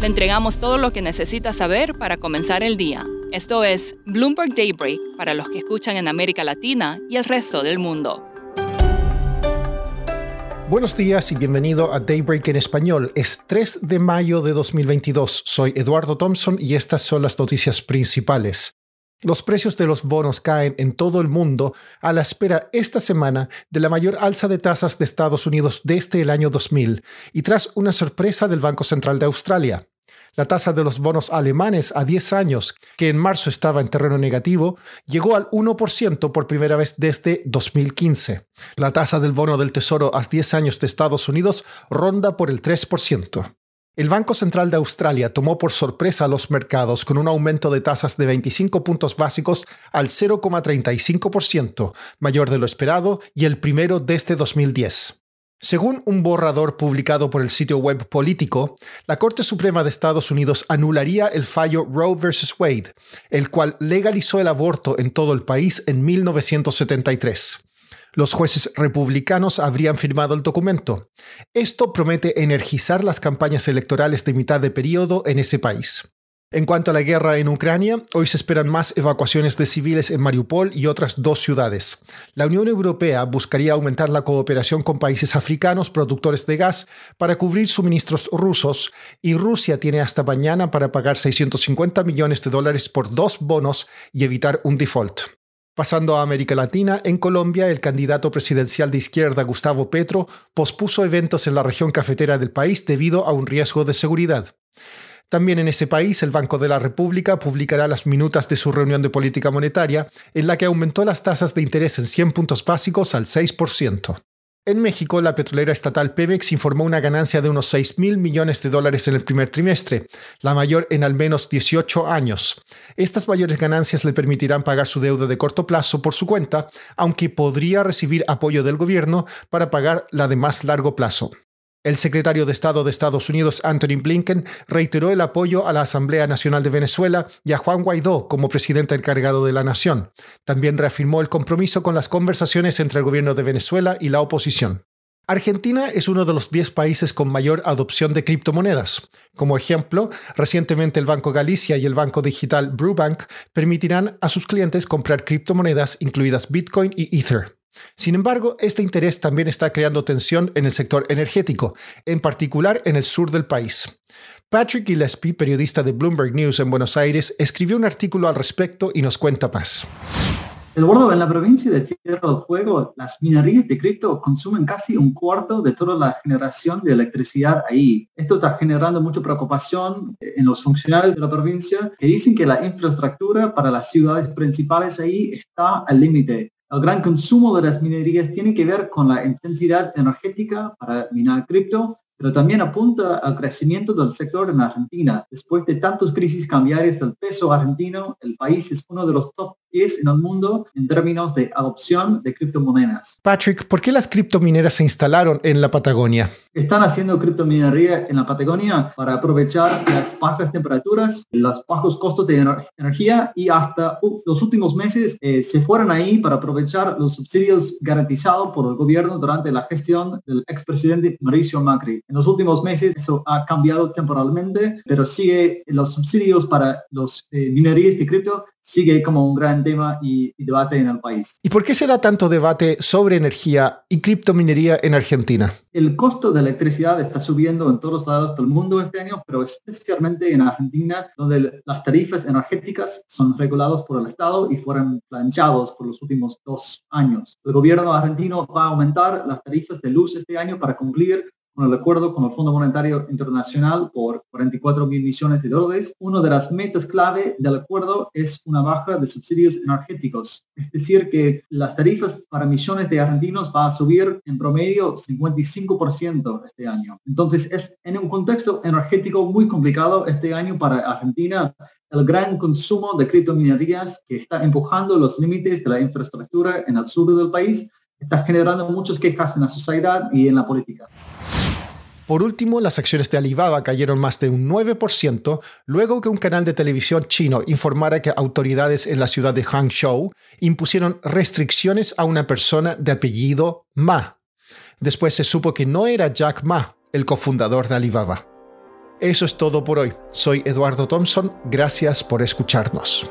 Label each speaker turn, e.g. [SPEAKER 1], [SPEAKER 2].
[SPEAKER 1] Le entregamos todo lo que necesita saber para comenzar el día. Esto es Bloomberg Daybreak para los que escuchan en América Latina y el resto del mundo.
[SPEAKER 2] Buenos días y bienvenido a Daybreak en español. Es 3 de mayo de 2022. Soy Eduardo Thompson y estas son las noticias principales. Los precios de los bonos caen en todo el mundo a la espera esta semana de la mayor alza de tasas de Estados Unidos desde el año 2000 y tras una sorpresa del Banco Central de Australia. La tasa de los bonos alemanes a 10 años, que en marzo estaba en terreno negativo, llegó al 1% por primera vez desde 2015. La tasa del bono del Tesoro a 10 años de Estados Unidos ronda por el 3%. El Banco Central de Australia tomó por sorpresa a los mercados con un aumento de tasas de 25 puntos básicos al 0,35%, mayor de lo esperado y el primero desde 2010. Según un borrador publicado por el sitio web político, la Corte Suprema de Estados Unidos anularía el fallo Roe vs. Wade, el cual legalizó el aborto en todo el país en 1973 los jueces republicanos habrían firmado el documento. Esto promete energizar las campañas electorales de mitad de periodo en ese país. En cuanto a la guerra en Ucrania, hoy se esperan más evacuaciones de civiles en Mariupol y otras dos ciudades. La Unión Europea buscaría aumentar la cooperación con países africanos productores de gas para cubrir suministros rusos y Rusia tiene hasta mañana para pagar 650 millones de dólares por dos bonos y evitar un default. Pasando a América Latina, en Colombia, el candidato presidencial de izquierda Gustavo Petro pospuso eventos en la región cafetera del país debido a un riesgo de seguridad. También en ese país, el Banco de la República publicará las minutas de su reunión de política monetaria, en la que aumentó las tasas de interés en 100 puntos básicos al 6%. En México, la petrolera estatal Pemex informó una ganancia de unos 6 mil millones de dólares en el primer trimestre, la mayor en al menos 18 años. Estas mayores ganancias le permitirán pagar su deuda de corto plazo por su cuenta, aunque podría recibir apoyo del gobierno para pagar la de más largo plazo. El secretario de Estado de Estados Unidos, Anthony Blinken, reiteró el apoyo a la Asamblea Nacional de Venezuela y a Juan Guaidó como presidente encargado de la nación. También reafirmó el compromiso con las conversaciones entre el gobierno de Venezuela y la oposición. Argentina es uno de los 10 países con mayor adopción de criptomonedas. Como ejemplo, recientemente el Banco Galicia y el banco digital Brubank permitirán a sus clientes comprar criptomonedas incluidas Bitcoin y Ether. Sin embargo, este interés también está creando tensión en el sector energético, en particular en el sur del país. Patrick Gillespie, periodista de Bloomberg News en Buenos Aires, escribió un artículo al respecto y nos cuenta más.
[SPEAKER 3] Eduardo, en la provincia de Tierra del Fuego, las minerías de cripto consumen casi un cuarto de toda la generación de electricidad ahí. Esto está generando mucha preocupación en los funcionarios de la provincia que dicen que la infraestructura para las ciudades principales ahí está al límite. El gran consumo de las minerías tiene que ver con la intensidad energética para minar cripto, pero también apunta al crecimiento del sector en Argentina. Después de tantas crisis cambiarias del peso argentino, el país es uno de los top 10 en el mundo en términos de adopción de criptomonedas.
[SPEAKER 2] Patrick, ¿por qué las criptomineras se instalaron en la Patagonia?
[SPEAKER 3] Están haciendo criptominería en la Patagonia para aprovechar las bajas temperaturas, los bajos costos de energía y hasta los últimos meses eh, se fueron ahí para aprovechar los subsidios garantizados por el gobierno durante la gestión del expresidente Mauricio Macri. En los últimos meses eso ha cambiado temporalmente, pero sigue los subsidios para los eh, minerías de cripto sigue como un gran tema y, debate en el país.
[SPEAKER 2] ¿Y por qué se da tanto debate sobre energía y criptominería en Argentina?
[SPEAKER 3] El costo de electricidad está subiendo en todos lados del mundo este año, pero especialmente en Argentina, donde las tarifas energéticas son reguladas por el Estado y fueron planchados por los últimos dos años. El gobierno argentino va a aumentar las tarifas de luz este año para cumplir con el acuerdo con el Fondo Monetario Internacional por 44 mil millones de dólares. Una de las metas clave del acuerdo es una baja de subsidios energéticos, es decir, que las tarifas para millones de argentinos va a subir en promedio 55% este año. Entonces, es en un contexto energético muy complicado este año para Argentina el gran consumo de criptominerías que está empujando los límites de la infraestructura en el sur del país está generando muchas quejas en la sociedad y en la política.
[SPEAKER 2] Por último, las acciones de Alibaba cayeron más de un 9% luego que un canal de televisión chino informara que autoridades en la ciudad de Hangzhou impusieron restricciones a una persona de apellido Ma. Después se supo que no era Jack Ma, el cofundador de Alibaba. Eso es todo por hoy. Soy Eduardo Thompson. Gracias por escucharnos.